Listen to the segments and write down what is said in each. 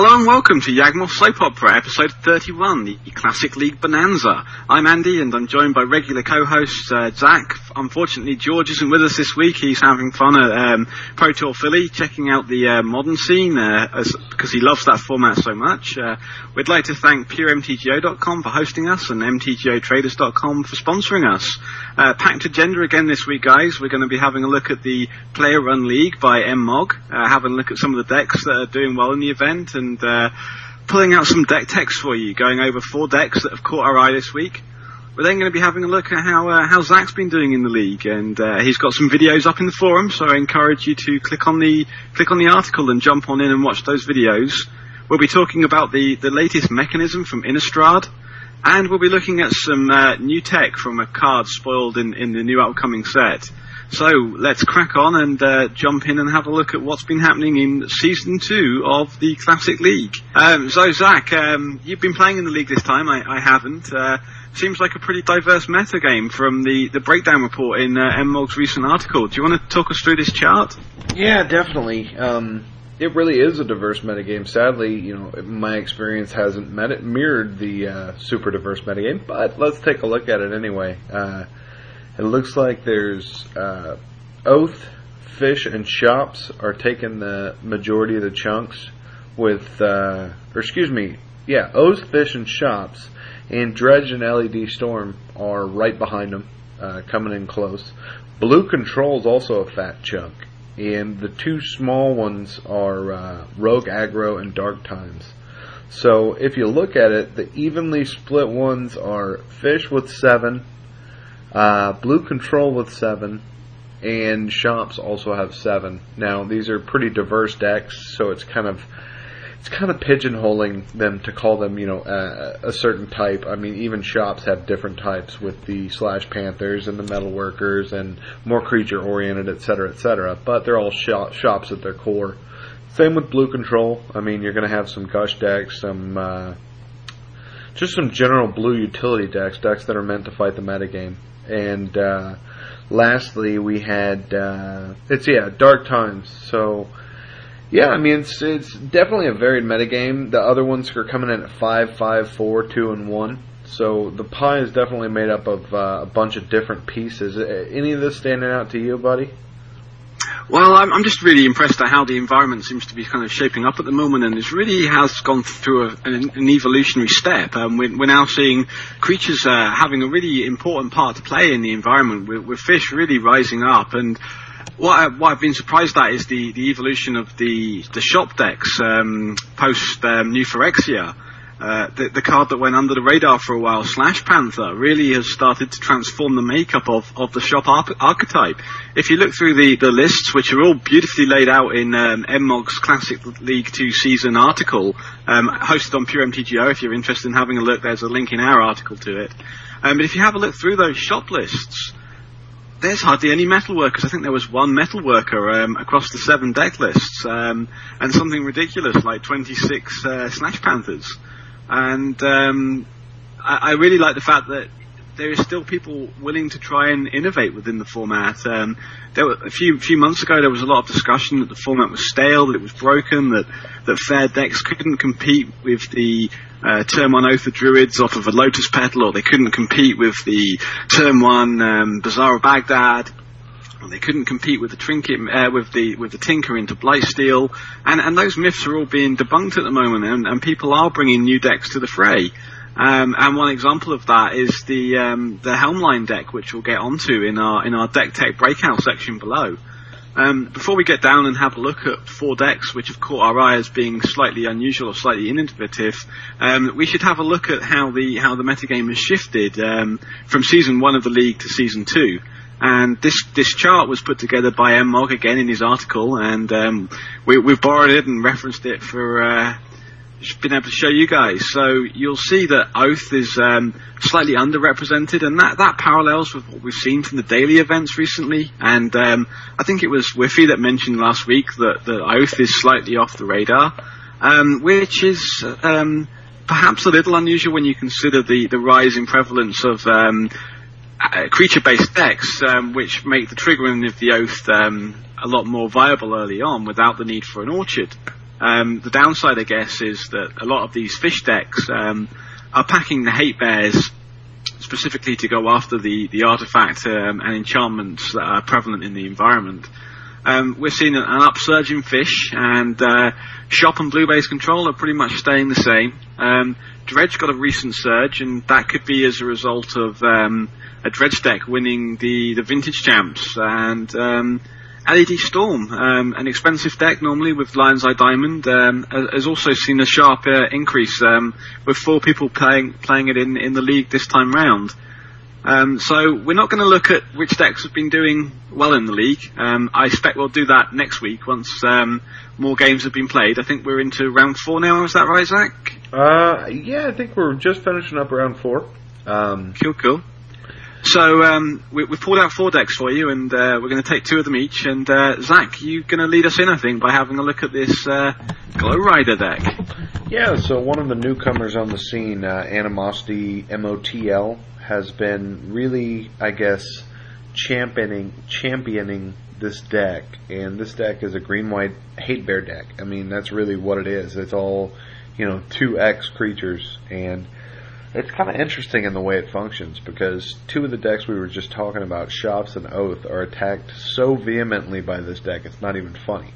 Hello and welcome to Yawgmoth Soap Opera, episode 31, the Classic League Bonanza. I'm Andy and I'm joined by regular co-host uh, Zach. Unfortunately, George isn't with us this week. He's having fun at um, Pro Tour Philly, checking out the uh, modern scene uh, as, because he loves that format so much. Uh, we'd like to thank PureMTGO.com for hosting us and MTGOTraders.com for sponsoring us. Uh, packed agenda again this week, guys. We're going to be having a look at the Player Run League by MMOG, uh, having a look at some of the decks that are doing well in the event and uh, pulling out some deck techs for you, going over four decks that have caught our eye this week. We're then going to be having a look at how uh, how Zach's been doing in the league, and uh, he's got some videos up in the forum. So I encourage you to click on the click on the article and jump on in and watch those videos. We'll be talking about the the latest mechanism from Innistrad, and we'll be looking at some uh, new tech from a card spoiled in in the new upcoming set. So let's crack on and uh, jump in and have a look at what's been happening in season two of the Classic League. Um, so Zach, um, you've been playing in the league this time. I, I haven't. Uh, seems like a pretty diverse meta game from the, the breakdown report in uh, MMOG's recent article. Do you want to talk us through this chart? Yeah, definitely. Um, it really is a diverse metagame. Sadly, you know, my experience hasn't met it, mirrored the uh, super diverse metagame, but let's take a look at it anyway. Uh, it looks like there's uh, Oath, Fish, and Shops are taking the majority of the chunks with, uh, or excuse me, yeah, Oath, Fish, and Shops, and Dredge and LED Storm are right behind them, uh, coming in close. Blue Control is also a fat chunk, and the two small ones are uh, Rogue Aggro and Dark Times. So if you look at it, the evenly split ones are Fish with seven, uh, Blue Control with seven, and Shops also have seven. Now these are pretty diverse decks, so it's kind of it's kind of pigeonholing them to call them, you know, a certain type. I mean, even shops have different types with the slash panthers and the metal workers and more creature oriented, et cetera, et cetera. But they're all shop, shops at their core. Same with blue control. I mean, you're going to have some gush decks, some uh, just some general blue utility decks, decks that are meant to fight the metagame. And uh, lastly, we had uh, it's yeah, Dark Times. So yeah, I mean it's it's definitely a varied metagame. The other ones are coming in at five, five, four, two, and one. So the pie is definitely made up of uh, a bunch of different pieces. Any of this standing out to you, buddy? Well, I'm, I'm just really impressed at how the environment seems to be kind of shaping up at the moment, and it really has gone through a, an, an, evolutionary step. Um, we're, we're, now seeing creatures uh, having a really important part to play in the environment, with, with fish really rising up, and what, I, what I've been surprised at is the, the evolution of the, the shop decks um, post um. Uh, the, the, card that went under the radar for a while, Slash Panther, really has started to transform the makeup of, of the shop archetype. If you look through the, the lists, which are all beautifully laid out in um, MMOG's Classic League 2 season article, um, hosted on Pure MTGO, if you're interested in having a look, there's a link in our article to it. Um, but if you have a look through those shop lists, there's hardly any metal workers. I think there was one metal worker um, across the seven deck lists, um, and something ridiculous like 26 uh, Slash Panthers. And um, I, I, really like the fact that there is still people willing to try and innovate within the format. Um, there were, a few few months ago, there was a lot of discussion that the format was stale, that it was broken, that that fair decks couldn't compete with the uh, turn one Oath of Druids off of a Lotus Petal, or they couldn't compete with the turn one um, Bazaar of Baghdad. Or they couldn't compete with the trinket uh, with the with the tinker into Blightsteel, and and those myths are all being debunked at the moment, and, and people are bringing new decks to the fray. Um, and one example of that is the um, the Helmline deck, which we'll get onto in our in our deck tech breakout section below. Um, before we get down and have a look at four decks, which have caught our eye as being slightly unusual or slightly innovative, um, we should have a look at how the how the metagame has shifted um, from season one of the league to season two. And this this chart was put together by MMOG again in his article, and um, we, we've borrowed it and referenced it for uh, been able to show you guys. So you'll see that Oath is um, slightly underrepresented, and that, that parallels with what we've seen from the daily events recently. And um, I think it was Whiffy that mentioned last week that the Oath is slightly off the radar, um, which is um, perhaps a little unusual when you consider the, the rising prevalence of um, creature-based decks, um, which make the triggering of the Oath a lot more viable early on without the need for an orchard. Um, the downside, I guess, is that a lot of these fish decks um, are packing the hate bears specifically to go after the the artifact um, and enchantments that are prevalent in the environment. Um, we're seeing an, upsurge in fish, and uh, shop and blue base control are pretty much staying the same. Um, dredge got a recent surge, and that could be as a result of um, a dredge deck winning the the vintage champs and. Um, LED Storm, um, an expensive deck normally with Lion's Eye Diamond, um, has also seen a sharp uh, increase um, with four people playing playing it in, in the league this time round. Um, so we're not going to look at which decks have been doing well in the league. Um, I expect we'll do that next week once um, more games have been played. I think we're into round four now. Is that right, Zach? Uh, yeah, I think we're just finishing up round four. Um, cool, cool. So um, we, have pulled out four decks for you, and uh, we're going to take two of them each. And uh, Zach, you're going to lead us in, I think, by having a look at this uh, Glow Rider deck. Yeah, so one of the newcomers on the scene, uh, Animosity MOTL, has been really, I guess, championing championing this deck. And this deck is a green white hate bear deck. I mean, that's really what it is. It's all, you know, two X creatures and it's kind of interesting in the way it functions because two of the decks we were just talking about, Shops and Oath, are attacked so vehemently by this deck it's not even funny.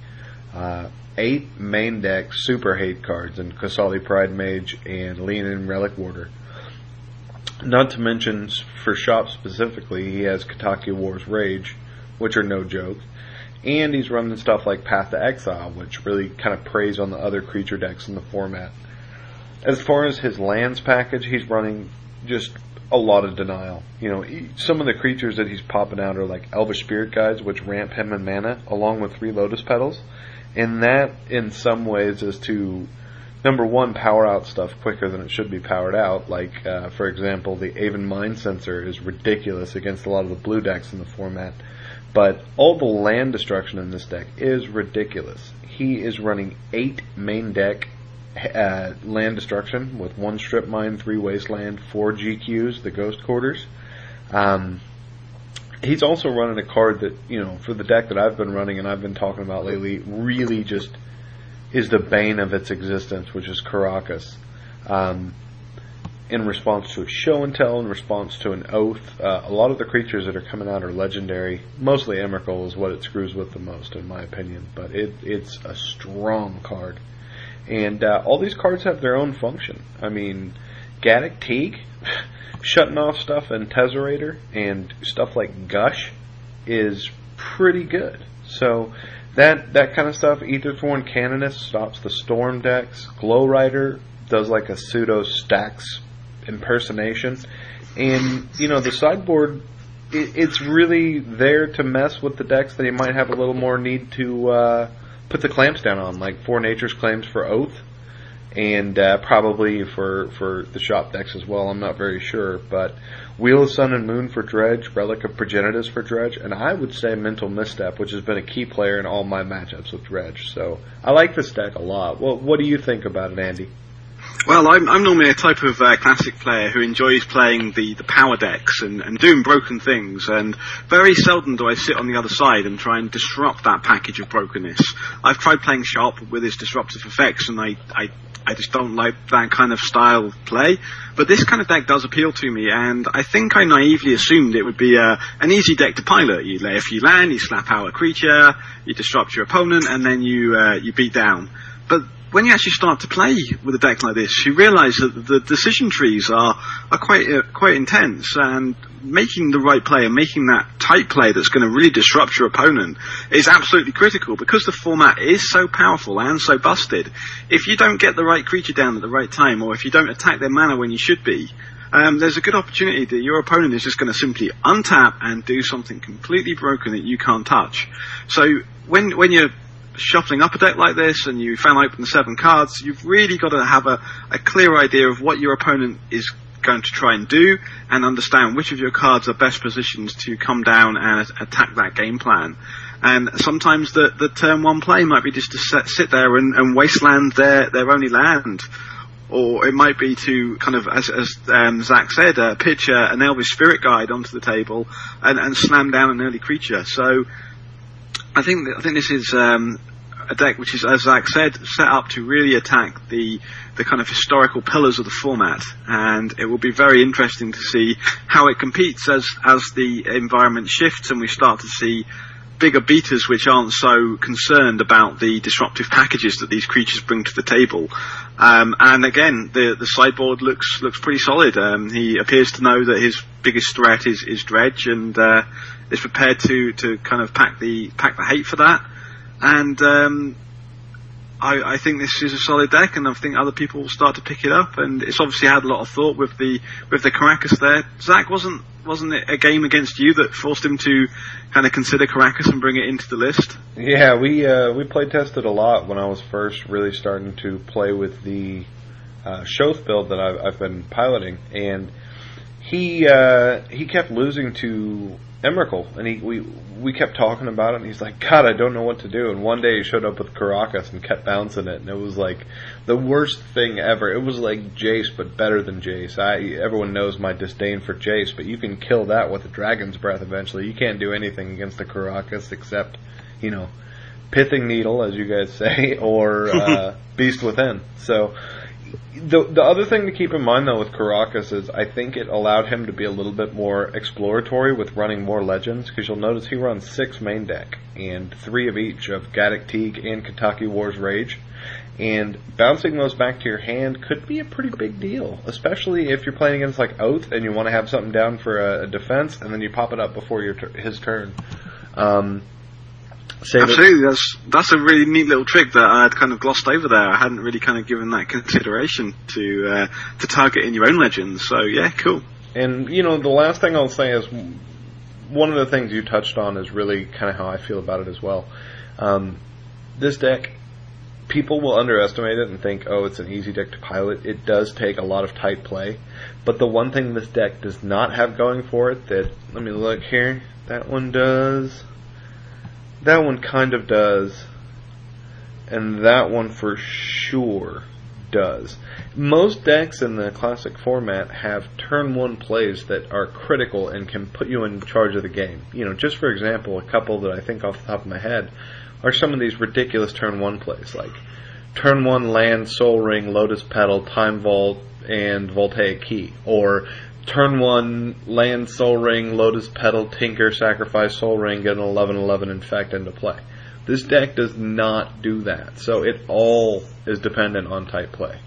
Uh, eight main deck super hate cards in Pride Mage and Leonin Relic Warder. Not to mention, for Shop specifically, he has Kataki War's Rage, which are no joke. And he's running stuff like Path to Exile, which really kind of preys on the other creature decks in the format. As far as his lands package, he's running just a lot of denial. You know, some of the creatures that he's popping out are like Elvish Spirit Guides, which ramp him in mana, along with three Lotus Petals. And that, in some ways, is to number one, power out stuff quicker than it should be powered out. Like, uh, for example, the Aven Mindcensor is ridiculous against a lot of the blue decks in the format. But all the land destruction in this deck is ridiculous. He is running eight main deck uh, land destruction with one strip mine, three wasteland, four GQs, the ghost quarters. Um, he's also running a card that you know for the deck that I've been running and I've been talking about lately. Really, just is the bane of its existence, which is Karakas. Um, in response to a show and tell, in response to an oath, uh, a lot of the creatures that are coming out are legendary. Mostly Emrakul is what it screws with the most, in my opinion. But it, it's a strong card. And uh, all these cards have their own function. I mean, Gaddock Teeg, shutting off stuff in Tezzerator, and stuff like Gush is pretty good. So that that kind of stuff. Ethersworn Canonist stops the Storm decks. Glow Rider does like a pseudo stacks impersonation, and you know the sideboard. It, it's really there to mess with the decks that you might have a little more need to uh, put the clamps down on, like Four Nature's claims for Oath, and uh, probably for for the shop decks as well. I'm not very sure, but Wheel of Sun and Moon for Dredge, Relic of Progenitus for Dredge, and I would say Mental Misstep, which has been a key player in all my matchups with Dredge. So I like this deck a lot. Well, what do you think about it, Andy? Well, I'm, I'm normally a type of uh, classic player who enjoys playing the, the power decks and, and doing broken things, and very seldom do I sit on the other side and try and disrupt that package of brokenness. I've tried playing sharp with its disruptive effects, and I, I I just don't like that kind of style play. But this kind of deck does appeal to me, and I think I naively assumed it would be uh, an easy deck to pilot. You lay a few land, you slap out a creature, you disrupt your opponent, and then you uh, you beat down. When you actually start to play with a deck like this, you realise that the decision trees are are quite uh, quite intense, and making the right play and making that tight play that's going to really disrupt your opponent is absolutely critical because the format is so powerful and so busted. If you don't get the right creature down at the right time, or if you don't attack their mana when you should be, um, there's a good opportunity that your opponent is just going to simply untap and do something completely broken that you can't touch. So when when you're shuffling up a deck like this and you fan open the seven cards, you've really got to have a, a clear idea of what your opponent is going to try and do and understand which of your cards are best positioned to come down and attack that game plan. And sometimes the, the turn one play might be just to set, sit there and, and wasteland their, their only land. Or it might be to kind of, as, as um, Zach said, uh, pitch uh, an Elvish Spirit Guide onto the table and, and slam down an early creature. So I think I think this is um, a deck which is, as Zach said, set up to really attack the the kind of historical pillars of the format, and it will be very interesting to see how it competes as as the environment shifts and we start to see bigger beaters which aren't so concerned about the disruptive packages that these creatures bring to the table. Um, and again, the the sideboard looks looks pretty solid. Um, he appears to know that his biggest threat is is Dredge, and uh, is prepared to to kind of pack the pack the hate for that. And um, I, I, think this is a solid deck, and I think other people will start to pick it up. And it's obviously had a lot of thought with the with the Karakas there. Zach wasn't wasn't it a game against you that forced him to kind of consider Karakas and bring it into the list? Yeah, we uh, we play tested a lot when I was first really starting to play with the uh, Shoth build that I've, I've been piloting, and he uh, he kept losing to Emrakul, and he we we kept talking about it, and he's like, God, I don't know what to do. And one day he showed up with Karakas and kept bouncing it, and it was like the worst thing ever. It was like Jace, but better than Jace. I everyone knows my disdain for Jace, but you can kill that with a Dragon's Breath eventually. You can't do anything against the Karakas except, you know, Pithing Needle, as you guys say, or uh, Beast Within. So the the other thing to keep in mind though with Karakas is I think it allowed him to be a little bit more exploratory with running more legends because you'll notice he runs six main deck and three of each of Gaddock Teeg and Kataki Wars Rage. And bouncing those back to your hand could be a pretty big deal, especially if you're playing against like Oath and you want to have something down for a, a defense, and then you pop it up before your his turn. Um, Absolutely, that's that's a really neat little trick that I had kind of glossed over there. I hadn't really kind of given that consideration to uh, to target in your own legends. So yeah, cool. And you know, the last thing I'll say is one of the things you touched on is really kind of how I feel about it as well. Um, this deck, people will underestimate it and think, oh, it's an easy deck to pilot. It does take a lot of tight play, but the one thing this deck does not have going for it that let me look here. That one does that one kind of does, and that one for sure does. Most decks in the classic format have turn one plays that are critical and can put you in charge of the game. You know, just for example, a couple that I think off the top of my head are some of these ridiculous turn one plays, like turn one land, Sol Ring, Lotus Petal, Time Vault, and Voltaic Key, or turn one, land Sol Ring, Lotus Petal, Tinker, sacrifice Sol Ring, get an 11-11 infect into play. This deck does not do that, so it all is dependent on type play.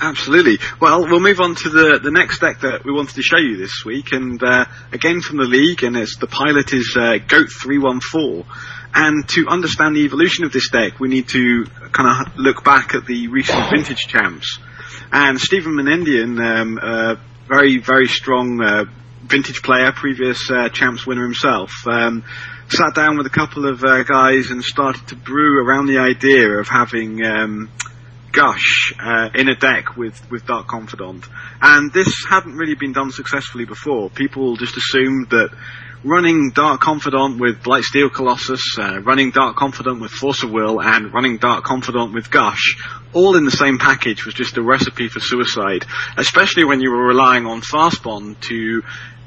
Absolutely. Well, we'll move on to the, the next deck that we wanted to show you this week, and uh, again from the league, and it's, the pilot is uh, Goat314. And to understand the evolution of this deck, we need to kind of look back at the recent vintage champs. And Stephen Menendian um, uh, very, very strong uh, vintage player, previous uh, champs winner himself. Um, sat down with a couple of uh, guys and started to brew around the idea of having um, Gush uh, in a deck with, with Dark Confidant. And this hadn't really been done successfully before. People just assumed that running Dark Confidant with Blightsteel Colossus, uh, running Dark Confidant with Force of Will, and running Dark Confidant with Gush, all in the same package was just a recipe for suicide, especially when you were relying on Fastbond to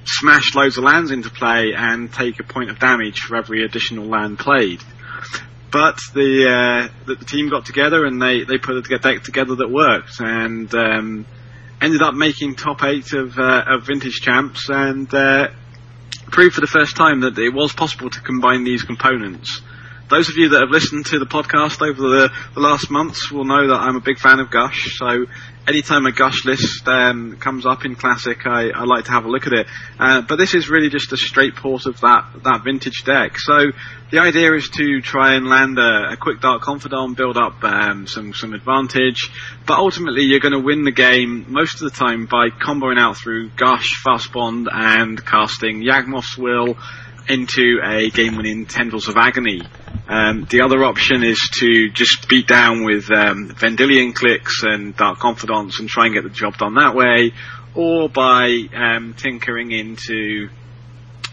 smash loads of lands into play and take a point of damage for every additional land played. But the, uh, the, the team got together and they, they put a deck together that worked and um, ended up making top eight of, uh, of vintage champs and uh, proved for the first time that it was possible to combine these components. Those of you that have listened to the podcast over the, the last months will know that I'm a big fan of Gush, so anytime a Gush list um, comes up in Classic, I, I, like to have a look at it. Uh, but this is really just a straight port of that, that vintage deck. So the idea is to try and land a, a quick Dark Confidant, build up um, some, some advantage, but ultimately you're going to win the game most of the time by comboing out through Gush, Fastbond, and casting Yawgmoth's Will into a game-winning Tendrils of Agony. Um, the other option is to just beat down with um, Vendilion Cliques and Dark Confidants and try and get the job done that way, or by um, tinkering into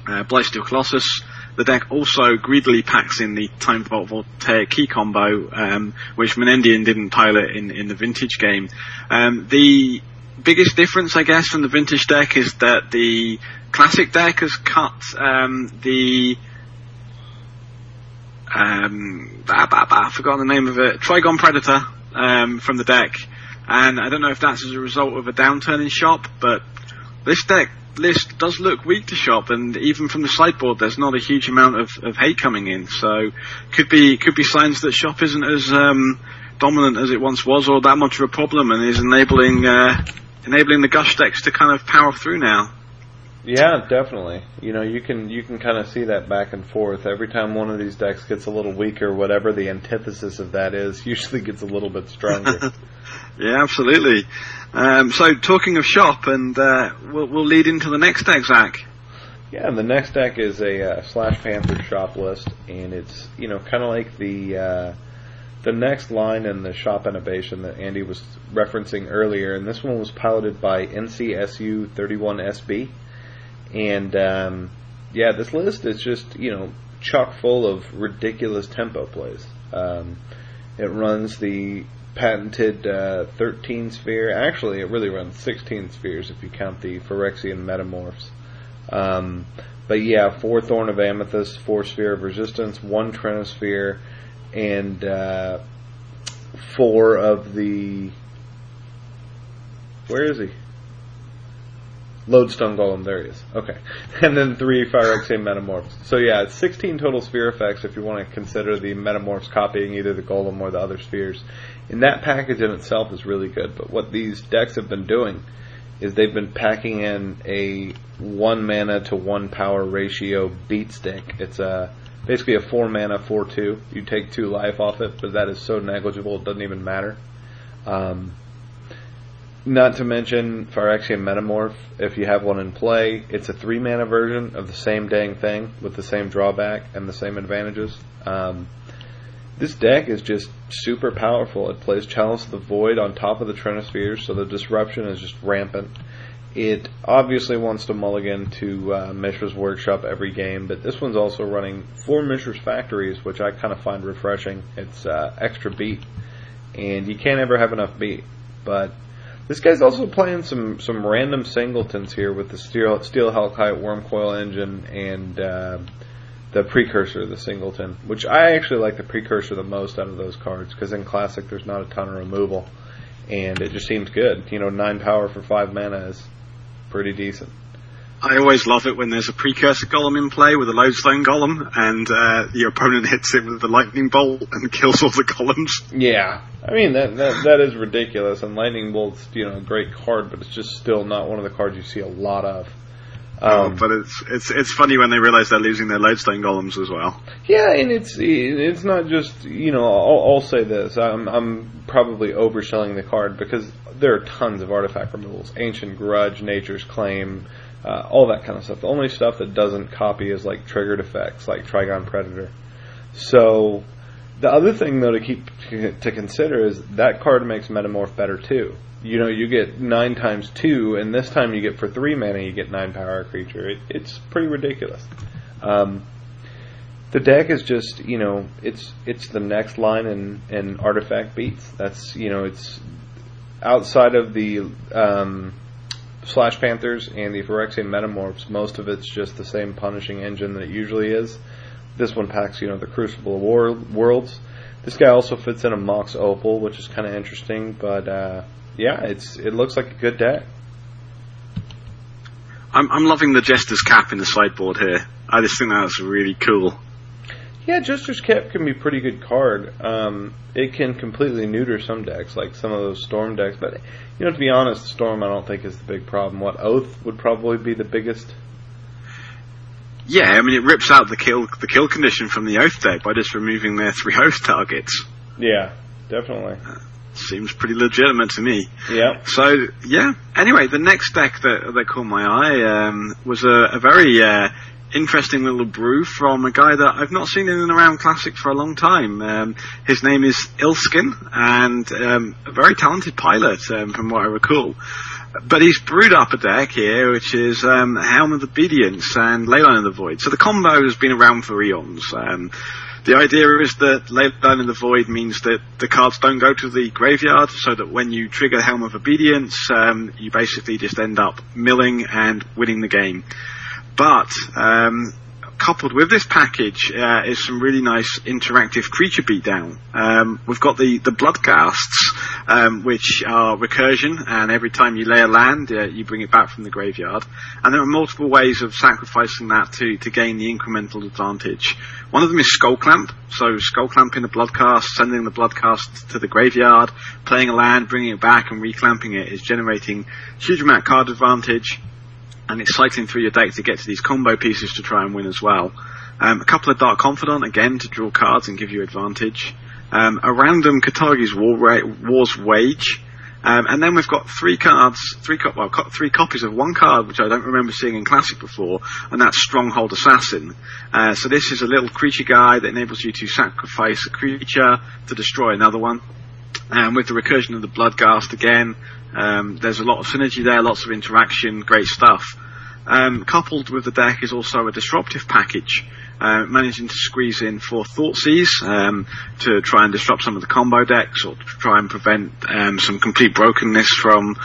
uh, Blightsteel Colossus. The deck also greedily packs in the Time Vault Voltaic Key combo, um, which Menendian didn't pilot in, in the Vintage game. Um, the biggest difference, I guess, from the Vintage deck is that the Classic deck has cut um, the um, ah, bah, bah, I've forgotten the name of it, Trigon Predator um, from the deck. And I don't know if that's as a result of a downturn in shop, but this deck list does look weak to shop, and even from the sideboard, there's not a huge amount of, of hate coming in. So could be could be signs that shop isn't as um, dominant as it once was, or that much of a problem, and is enabling uh, enabling the gush decks to kind of power through now. Yeah, definitely. You know, you can you can kind of see that back and forth. Every time one of these decks gets a little weaker, whatever the antithesis of that is, usually gets a little bit stronger. yeah, absolutely. Um, so, talking of shop, and uh, we'll, we'll lead into the next deck, Zach. Yeah, the next deck is a uh, Slash Panther shop list, and it's you know kind of like the uh, the next line in the shop innovation that Andy was referencing earlier, and this one was piloted by NCSU 31SB. And um, yeah, this list is just you know chock full of ridiculous tempo plays. Um, it runs the patented uh, 13 sphere. Actually, it really runs 16 spheres if you count the Phyrexian Metamorphs. Um, but yeah, four Thorn of Amethyst, four Sphere of Resistance, one Trinisphere, and uh, four of the. Where is he? Lodestone Golem, there he is. Okay. And then three Phyrexian Metamorphs. So yeah, it's 16 total sphere effects if you want to consider the Metamorphs copying either the Golem or the other spheres. And that package in itself is really good, but what these decks have been doing is they've been packing in a one mana to one power ratio beat stick. It's a basically a four mana four two. You take two life off it, but that is so negligible it doesn't even matter. Um, not to mention Phyrexian Metamorph, if you have one in play, it's a three mana version of the same dang thing with the same drawback and the same advantages. Um, this deck is just super powerful. It plays Chalice of the Void on top of the Trinispheres, so the disruption is just rampant. It obviously wants to mulligan to uh, Mishra's Workshop every game, but this one's also running four Mishra's Factories, which I kind of find refreshing. It's uh, extra beat, and you can't ever have enough beat. But this guy's also playing some some random singletons here with the Steel Steel Hellkite Wurmcoil Engine and uh, the Precursor, the singleton, which I actually like the Precursor the most out of those cards because in Classic there's not a ton of removal, and it just seems good. You know, nine power for five mana is pretty decent. I always love it when there's a precursor golem in play with a lodestone golem, and uh, your opponent hits it with the lightning bolt and kills all the golems. Yeah, I mean that that, that is ridiculous. And lightning bolt's you know a great card, but it's just still not one of the cards you see a lot of. Oh, um, oh, but it's it's it's funny when they realize they're losing their lodestone golems as well. Yeah, and it's it's not just you know I'll, I'll say this I'm I'm probably overselling the card because there are tons of artifact removals, ancient grudge, nature's claim uh, all that kind of stuff. The only stuff that doesn't copy is like triggered effects, like Trigon Predator. So the other thing though to keep to consider is that card makes Metamorph better too. You know, you get nine times two, and this time you get for three mana, you get nine power creature. It, it's pretty ridiculous. Um, the deck is just you know it's it's the next line in, in artifact beats. That's you know it's outside of the um, Slash Panthers and the Phyrexian Metamorphs, most of it's just the same punishing engine that it usually is. This one packs, you know, the Crucible of War- Worlds. This guy also fits in a Mox Opal, which is kind of interesting, but uh, yeah, it's it looks like a good deck. I'm I'm loving the Jester's Cap in the sideboard here. I just think that's really cool. Yeah, Jester's Cap can be a pretty good card. Um, it can completely neuter some decks, like some of those Storm decks. But you know, to be honest, Storm I don't think is the big problem. What Oath would probably be the biggest. Yeah, I mean it rips out the kill the kill condition from the Oath deck by just removing their three Oath targets. Yeah, definitely. Uh, seems pretty legitimate to me. Yeah. So yeah. Anyway, the next deck that that caught my eye um, was a, a very uh, interesting little brew from a guy that I've not seen in and around Classic for a long time. Um, his name is Ilskin, and um, a very talented pilot, um, from what I recall. But he's brewed up a deck here, which is um, Helm of Obedience and Leyline of the Void. So the combo has been around for eons. Um, the idea is that Leyline of the Void means that the cards don't go to the graveyard, so that when you trigger Helm of Obedience, um, you basically just end up milling and winning the game. But um, coupled with this package uh, is some really nice interactive creature beatdown. Um, we've got the the Bloodghasts, um, which are recursion, and every time you lay a land, uh, you bring it back from the graveyard. And there are multiple ways of sacrificing that to to gain the incremental advantage. One of them is Skull Clamp. So Skull Clamping the Bloodghast, sending the Bloodghast to the graveyard, playing a land, bringing it back, and reclamping it is generating huge amount of card advantage and it's cycling through your deck to get to these combo pieces to try and win as well. Um, a couple of Dark Confidant again to draw cards and give you advantage. Um, a random Katagi's War Ra- War's Wage. Um, and then we've got three cards, three, co- well, co- three copies of one card, which I don't remember seeing in Classic before, and that's Stronghold Assassin. Uh, so this is a little creature guy that enables you to sacrifice a creature to destroy another one. And with the recursion of the Bloodghast again, um, there's a lot of synergy there, lots of interaction, great stuff. Um, coupled with the deck is also a disruptive package, uh, managing to squeeze in four Thoughtseize um, to try and disrupt some of the combo decks, or to try and prevent um, some complete brokenness from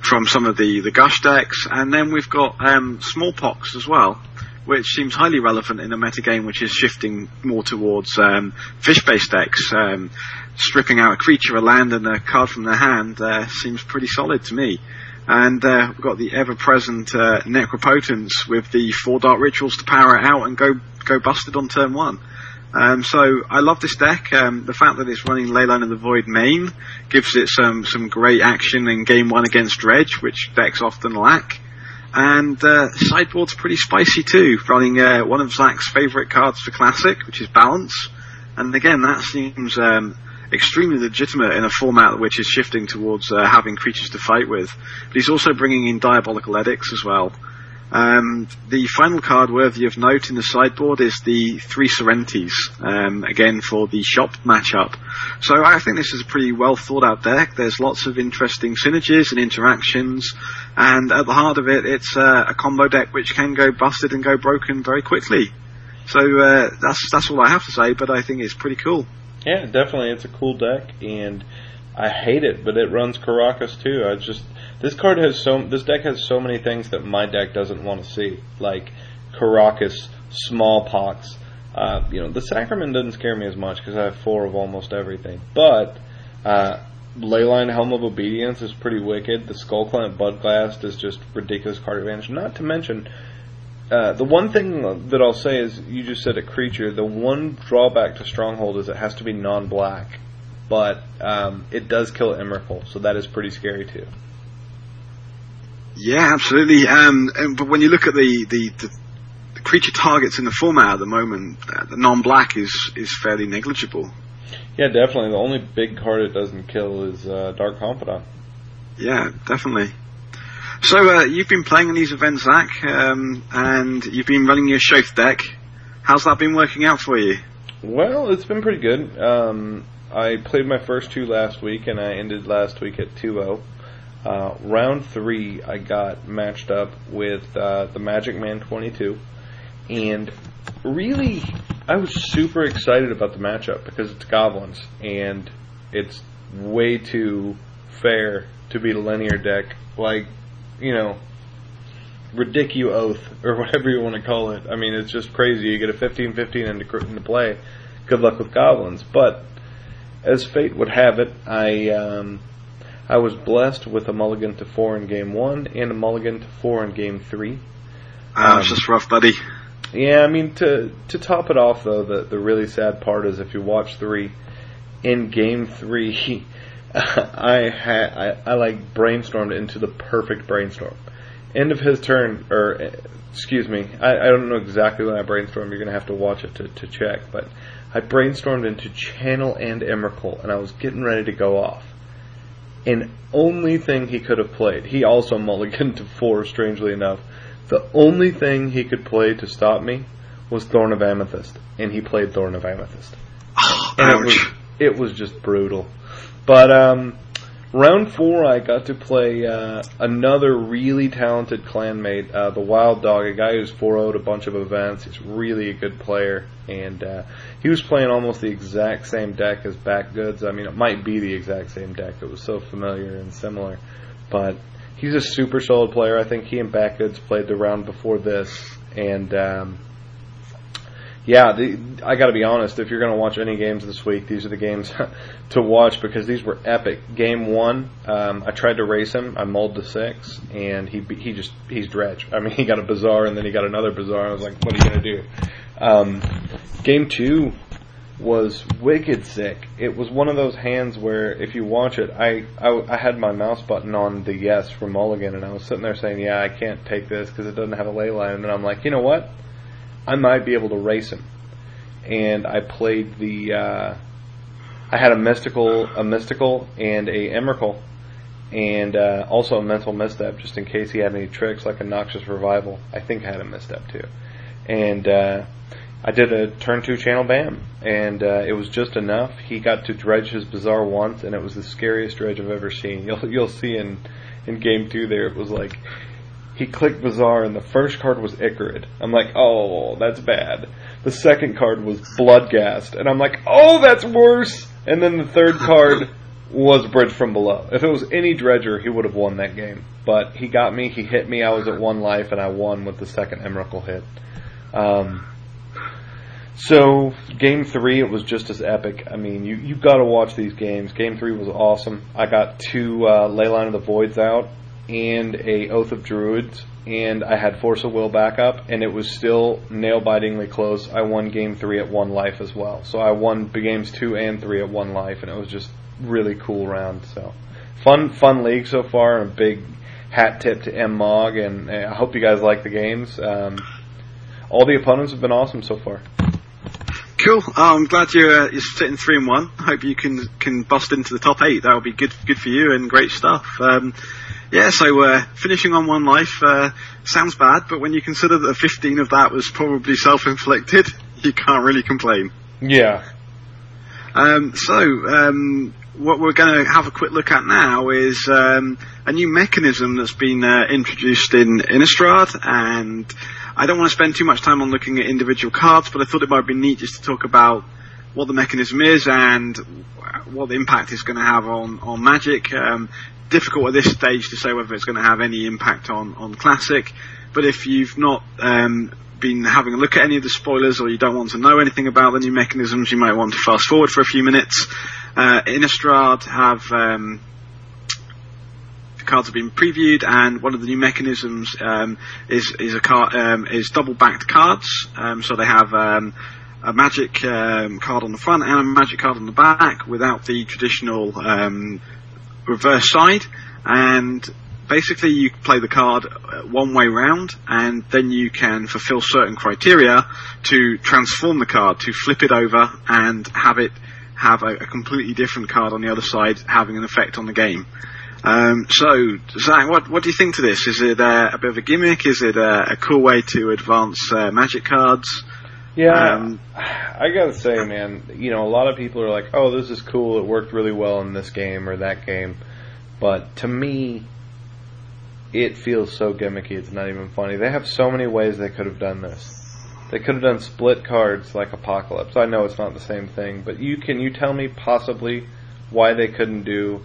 from some of the the gush decks. And then we've got um, Smallpox as well, which seems highly relevant in a metagame which is shifting more towards um, fish-based decks. Stripping out a creature, a land, and a card from their hand uh, seems pretty solid to me. And uh, we've got the ever-present uh, Necropotence with the four dark rituals to power it out and go go busted on turn one. Um, so I love this deck. Um, the fact that it's running Leyline of the Void main gives it some some great action in game one against Dredge, which decks often lack. And uh, sideboard's pretty spicy too, running uh, one of Zach's favourite cards for Classic, which is Balance. And again, that seems um, extremely legitimate in a format which is shifting towards uh, having creatures to fight with. But he's also bringing in Diabolical Edicts as well. Um, the final card worthy of note in the sideboard is the three Sorrentis, um, again for the shop matchup. So I think this is a pretty well thought out deck. There's lots of interesting synergies and interactions, and at the heart of it, it's uh, a combo deck which can go busted and go broken very quickly. So uh, that's that's all I have to say, but I think it's pretty cool. Yeah, definitely, it's a cool deck, and I hate it, but it runs Karakas too. I just this card has so this deck has so many things that my deck doesn't want to see, like Karakas, Smallpox. Uh, you know, the Sacrament doesn't scare me as much because I have four of almost everything. But uh, Leyline Helm of Obedience is pretty wicked. The Skull Clamp Bloodghast is just ridiculous card advantage. Not to mention, uh, the one thing that I'll say is you just said a creature. The one drawback to Stronghold is it has to be non-black, but um, it does kill Emrakul, so that is pretty scary too. Yeah, absolutely. Um, and, but when you look at the, the, the, the creature targets in the format at the moment, uh, the non-black is is fairly negligible. Yeah, definitely. The only big card it doesn't kill is uh, Dark Confidant. Yeah, definitely. So uh, you've been playing in these events, Zach, um, and you've been running your Shoth deck. How's that been working out for you? Well, it's been pretty good. Um, I played my first two last week, and I ended last week at 2-0. Uh, round three, I got matched up with uh, the Magic Man 22, and really, I was super excited about the matchup because it's goblins, and it's way too fair to beat a linear deck like, you know, ridiculous oath or whatever you want to call it. I mean, it's just crazy. You get a 15-15 into, into play. Good luck with goblins, but as fate would have it, I. Um, I was blessed with a mulligan to four in game one and a mulligan to four in game three. Ah, it's just rough, buddy. Yeah, I mean to to top it off though, the the really sad part is if you watch three, in game three, I had I, I like brainstormed into the perfect brainstorm. End of his turn, or excuse me, I, I don't know exactly when I brainstormed. You're gonna have to watch it to to check, but I brainstormed into Channel and Emrakul, and I was getting ready to go off and only thing he could have played, he also mulliganed to four, strangely enough. The only thing he could play to stop me was Thorn of Amethyst, and he played Thorn of Amethyst. Oh, and it was, it was just brutal. But um, round four, I got to play uh, another really talented clanmate, uh, the Wild Dog, a guy who's 4 0'd a bunch of events. He's really a good player, and uh, he was playing almost the exact same deck as Backgoods. I mean, it might be the exact same deck. It was so familiar and similar, but he's a super solid player. I think he and Backgoods played the round before this, and um, yeah, the, I got to be honest. If you're going to watch any games this week, these are the games to watch because these were epic. Game one, um, I tried to race him. I mulled to six, and he he just he's dredge. I mean, he got a Bazaar, and then he got another Bazaar. I was like, what are you going to do? Um, game two was wicked sick. It was one of those hands where if you watch it, I, I, I had my mouse button on the yes from Mulligan, and I was sitting there saying, yeah, I can't take this because it doesn't have a Leyline. And then I'm like, you know what? I might be able to race him. And I played the, uh, I had a mystical, a mystical, and a Emrakul, and uh, also a mental misstep, just in case he had any tricks like a noxious revival. I think I had a misstep too, and uh, I did a turn two channel bam, and uh, it was just enough. He got to dredge his Bazaar once, and it was the scariest dredge I've ever seen. You'll you'll see in in game two there, it was like he clicked Bazaar, and the first card was Ichorid. I'm like, oh, that's bad. The second card was Bloodghast, and I'm like, oh, that's worse. And then the third card was Bridge from Below. If it was any Dredger, he would have won that game. But he got me, he hit me, I was at one life, and I won with the second Emrakul hit. Um, so game three, it was just as epic. I mean, you you got to watch these games. Game three was awesome. I got two uh, Leyline of the Voids out and a Oath of Druids, and I had Force of Will backup, and it was still nail bitingly close. I won game three at one life as well. So I won games two and three at one life, and it was just really cool round. So fun, fun league so far, and a big hat tip to M Mog, and I hope you guys like the games. Um, all the opponents have been awesome so far. Cool. Oh, I'm glad you're uh, you're sitting three and one. I hope you can can bust into the top eight. That would be good good for you and great stuff. Um, yeah, so uh, finishing on one life uh, sounds bad, but when you consider that 15 of that was probably self-inflicted, you can't really complain. Yeah. Um, so, um, what we're going to have a quick look at now is um, a new mechanism that's been uh, introduced in Innistrad, and I don't want to spend too much time on looking at individual cards, but I thought it might be neat just to talk about what the mechanism is and what the impact is going to have on on Magic. Um, difficult at this stage to say whether it's going to have any impact on, on Classic, but if you've not um, been having a look at any of the spoilers or you don't want to know anything about the new mechanisms, you might want to fast forward for a few minutes. Uh, Innistrad have um, cards have been previewed, and one of the new mechanisms um, is is a card um, is double backed cards. Um, so they have um, a magic um, card on the front and a magic card on the back, without the traditional um, reverse side, and basically you play the card uh, one way round, and then you can fulfill certain criteria to transform the card, to flip it over and have it have a, a completely different card on the other side, having an effect on the game. Um, so, Zach, what what do you think to this? Is it uh, a bit of a gimmick? Is it a, a cool way to advance uh, Magic cards? Yeah, um, I gotta say, man, you know, a lot of people are like, "Oh, this is cool. It worked really well in this game or that game," but to me, it feels so gimmicky. It's not even funny. They have so many ways they could have done this. They could have done split cards like Apocalypse. I know it's not the same thing, but you can you tell me possibly why they couldn't do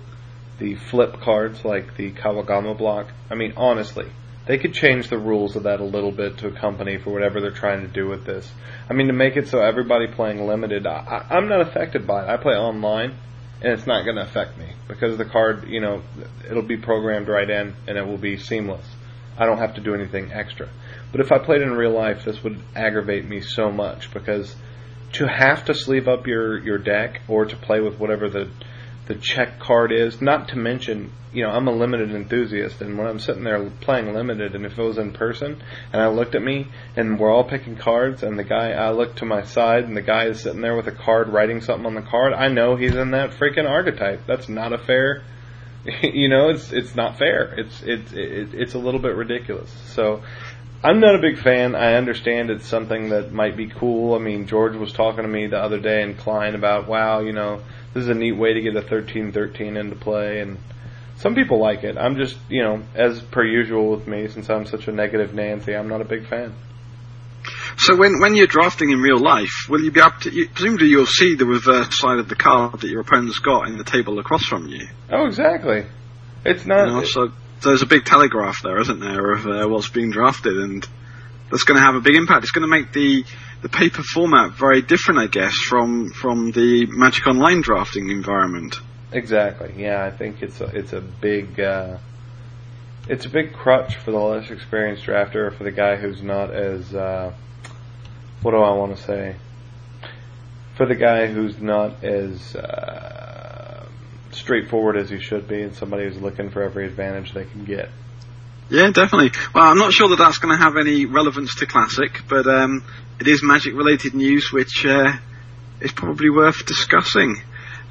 the flip cards like the Kamigawa block? I mean, honestly, they could change the rules of that a little bit to accompany for whatever they're trying to do with this. I mean, to make it so everybody playing limited, I, I'm not affected by it. I play online, and it's not going to affect me because the card, you know, it'll be programmed right in, and it will be seamless. I don't have to do anything extra. But if I played in real life, this would aggravate me so much because to have to sleeve up your your deck or to play with whatever the the check card is. Not to mention, you know, I'm a limited enthusiast, and when I'm sitting there playing limited, and if it was in person, and I looked at me, and we're all picking cards, and the guy, I look to my side, and the guy is sitting there with a card, writing something on the card, I know he's in that freaking archetype. That's not a fair, you know, it's it's not fair. It's it's it, it's a little bit ridiculous. So. I'm not a big fan. I understand it's something that might be cool. I mean, George was talking to me the other day in Klein about, wow, you know, this is a neat way to get a 13-13 into play, and some people like it. I'm just, you know, as per usual with me, since I'm such a negative Nancy, I'm not a big fan. So when when you're drafting in real life, will you be able to? You, presumably, you'll see the reverse side of the card that your opponent's got in the table across from you. Oh, exactly. It's not. You know, so there's a big telegraph there, isn't there, of uh, what's being drafted, and that's going to have a big impact. It's going to make the the paper format very different, I guess, from from the Magic Online drafting environment. Exactly. Yeah, I think it's a it's a big uh, it's a big crutch for the less experienced drafter, for the guy who's not as uh, what do I want to say? For the guy who's not as uh, straightforward as he should be, and somebody who's looking for every advantage they can get. Yeah, definitely. Well, I'm not sure that that's going to have any relevance to Classic, but um, it is Magic related news, which uh, is probably worth discussing.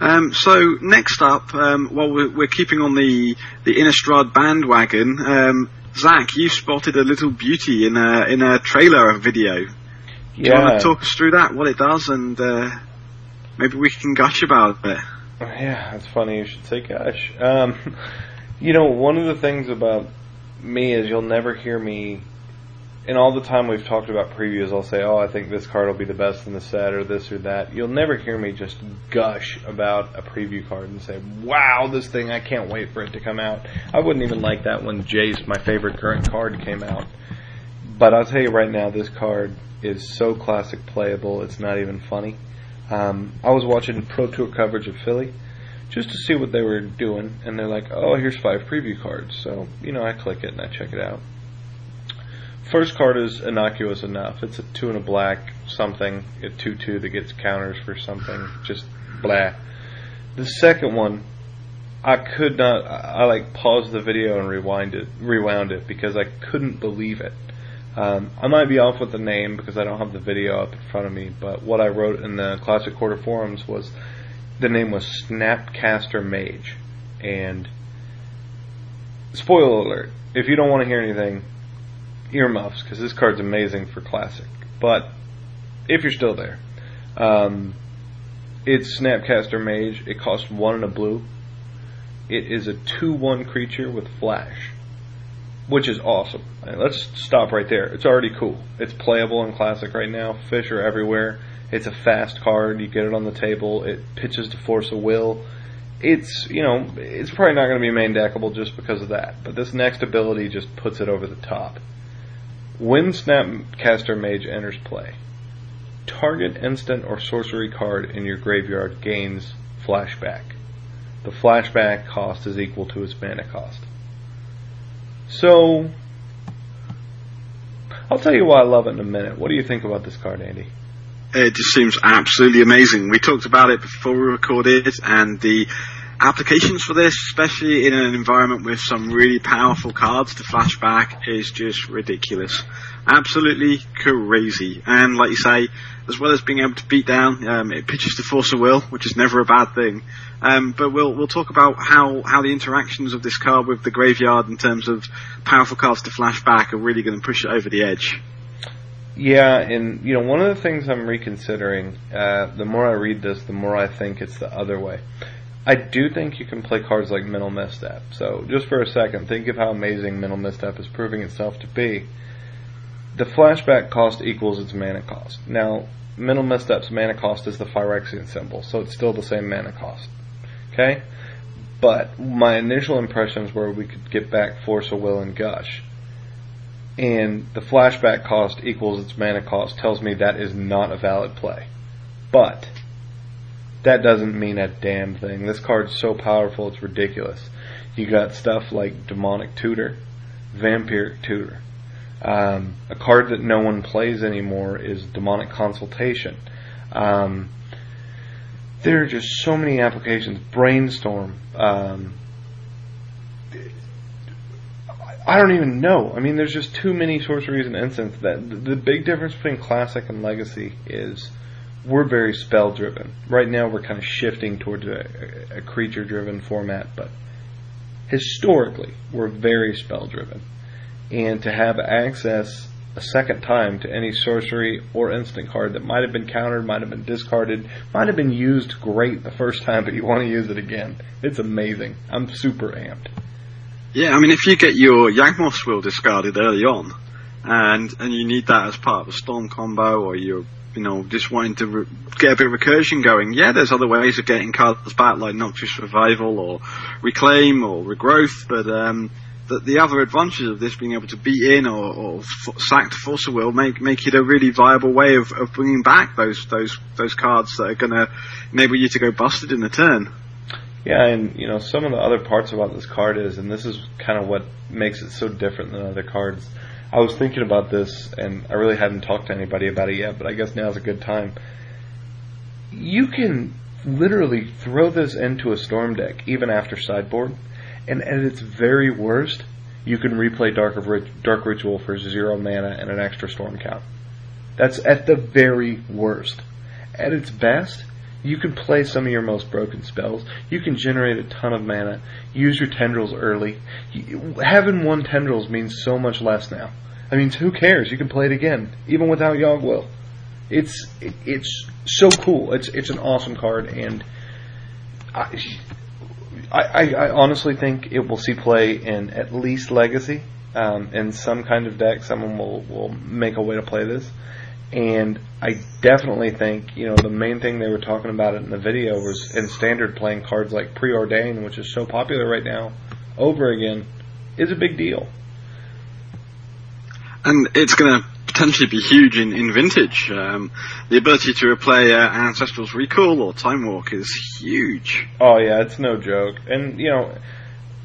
Um, so next up, um, while we're, we're, keeping on the the Innistrad bandwagon, um, Zach, you spotted a little beauty in a in a trailer video. Do yeah. you want to talk us through that, what it does, and uh, maybe we can gush about it? Yeah, it's funny you should say gush. Um, you know, one of the things about me is you'll never hear me in all the time we've talked about previews, I'll say, "Oh, I think this card will be the best in the set," or this or that. You'll never hear me just gush about a preview card and say, "Wow, this thing! I can't wait for it to come out." I wouldn't even like that when Jace, my favorite current card, came out. But I'll tell you right now, this card is so classic playable. It's not even funny. Um, I was watching Pro Tour coverage of Philly just to see what they were doing, and they're like, "Oh, here's five preview cards." So you know, I click it and I check it out First card is innocuous enough. It's a two and a black something, a two two that gets counters for something. Just blah. The second one, I could not. I, I like paused the video and rewind it, rewound it because I couldn't believe it. Um, I might be off with the name because I don't have the video up in front of me, but what I wrote in the Classic Quarter forums was the name was Snapcaster Mage, and spoiler alert: if you don't want to hear anything, earmuffs because this card's amazing for classic. But if you're still there, um, it's Snapcaster Mage. It costs one and a blue. It is a two-one creature with flash, which is awesome. Let's stop right there. It's already cool. It's playable in classic right now. Fish are everywhere. It's a fast card. You get it on the table. It pitches to Force of Will. It's you know it's probably not going to be main deckable just because of that. But this next ability just puts it over the top. When Snapcaster Mage enters play, target instant or sorcery card in your graveyard gains flashback. The flashback cost is equal to its mana cost. So, I'll tell you why I love it in a minute. What do you think about this card, Andy? It just seems absolutely amazing. We talked about it before we recorded, and the applications for this, especially in an environment with some really powerful cards to flashback, is just ridiculous. Absolutely crazy. And like you say, as well as being able to beat down, um, it pitches to force of will, which is never a bad thing. Um, but we'll we'll talk about how how the interactions of this card with the graveyard in terms of powerful cards to flashback are really going to push it over the edge. Yeah, and you know one of the things I'm reconsidering. Uh, the more I read this, the more I think it's the other way. I do think you can play cards like Mental Misstep. So, just for a second, think of how amazing Mental Misstep is proving itself to be. The flashback cost equals its mana cost. Now, Mental Misstep's mana cost is the Phyrexian symbol, so it's still the same mana cost. Okay? But my initial impressions were we could get back Force of Will and Gush. And the flashback cost equals its mana cost tells me that is not a valid play. But that doesn't mean a damn thing. This card's so powerful, it's ridiculous. You got stuff like Demonic Tutor, Vampiric Tutor. Um, a card that no one plays anymore is Demonic Consultation. Um, there are just so many applications. Brainstorm. Um, I don't even know. I mean, there's just too many sorceries and instants. That the big difference between classic and legacy is we're very spell driven. Right now, we're kind of shifting towards a, a creature driven format, but historically, we're very spell driven. And to have access a second time to any sorcery or instant card that might have been countered, might have been discarded, might have been used great the first time, but you want to use it again. It's amazing. I'm super amped. Yeah, I mean, if you get your Yawgmoth's Will discarded early on, and and you need that as part of a storm combo, or you're you know, just wanting to re- get a bit of recursion going. Yeah, there's other ways of getting cards back, like Noxious Revival or Reclaim or Regrowth, but um, that the other advantages of this being able to beat in or, or f- sack to force a will make make it a really viable way of, of bringing back those those those cards that are going to enable you to go busted in the turn. Yeah, and you know some of the other parts about this card is, and this is kind of what makes it so different than other cards. I was thinking about this, and I really hadn't talked to anybody about it yet, but I guess now's a good time. You can literally throw this into a storm deck even after sideboard, and at its very worst, you can replay Dark Rit- Dark Ritual for zero mana and an extra storm count. That's at the very worst. At its best, you can play some of your most broken spells. You can generate a ton of mana. Use your tendrils early. Having one tendrils means so much less now. I mean, who cares? You can play it again, even without Yawg Will. It's it's so cool. It's it's an awesome card, and I, I I honestly think it will see play in at least Legacy, um, in some kind of deck. Someone will will make a way to play this, and I definitely think you know the main thing they were talking about it in the video was in Standard playing cards like Preordain, which is so popular right now, over again, is a big deal. and it's going to potentially be huge in, in vintage. Um, the ability to replay uh, Ancestral's Recall or Time Walk is huge. Oh yeah, it's no joke. And you know,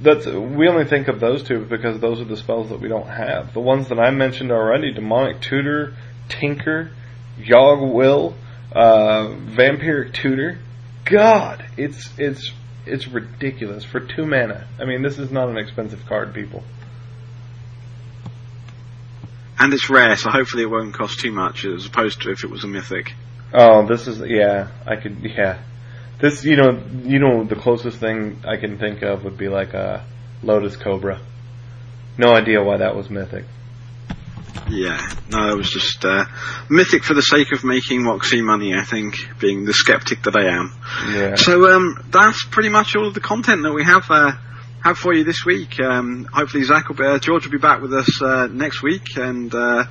that's we only think of those two because those are the spells that we don't have. The ones that I mentioned already: Demonic Tutor, Tinker, Yawg Will, uh, Vampiric Tutor. God, it's it's it's ridiculous for two mana. I mean, this is not an expensive card, people. And it's rare, so hopefully it won't cost too much as opposed to if it was a mythic. Oh, this is yeah. I could yeah. This you know you know the closest thing I can think of would be like a Lotus Cobra. No idea why that was mythic. Yeah, no, it was just uh, mythic for the sake of making Moxie money, I think, being the skeptic that I am. Yeah. So um, that's pretty much all of the content that we have uh, have for you this week. Um, hopefully, Zach will be, uh, George will be back with us uh, next week, and uh,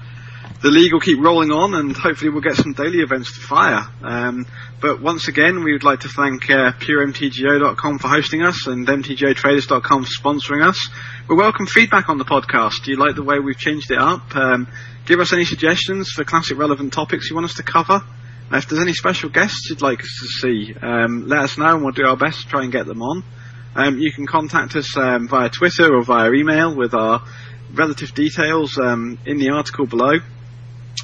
the league will keep rolling on, and hopefully, we'll get some daily events to fire. Um, but once again, we would like to thank uh, PureMTGO.com for hosting us and MTGOTraders.com for sponsoring us. We welcome feedback on the podcast. Do you like the way we've changed it up? Um, give us any suggestions for classic relevant topics you want us to cover. If there's any special guests you'd like us to see, um, let us know and we'll do our best to try and get them on. Um, you can contact us um, via Twitter or via email with our relative details um, in the article below.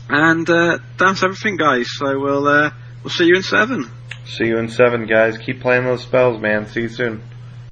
And uh, that's everything, guys. So we'll uh, we'll see you in seven. See you in seven, guys. Keep playing those spells, man. See you soon.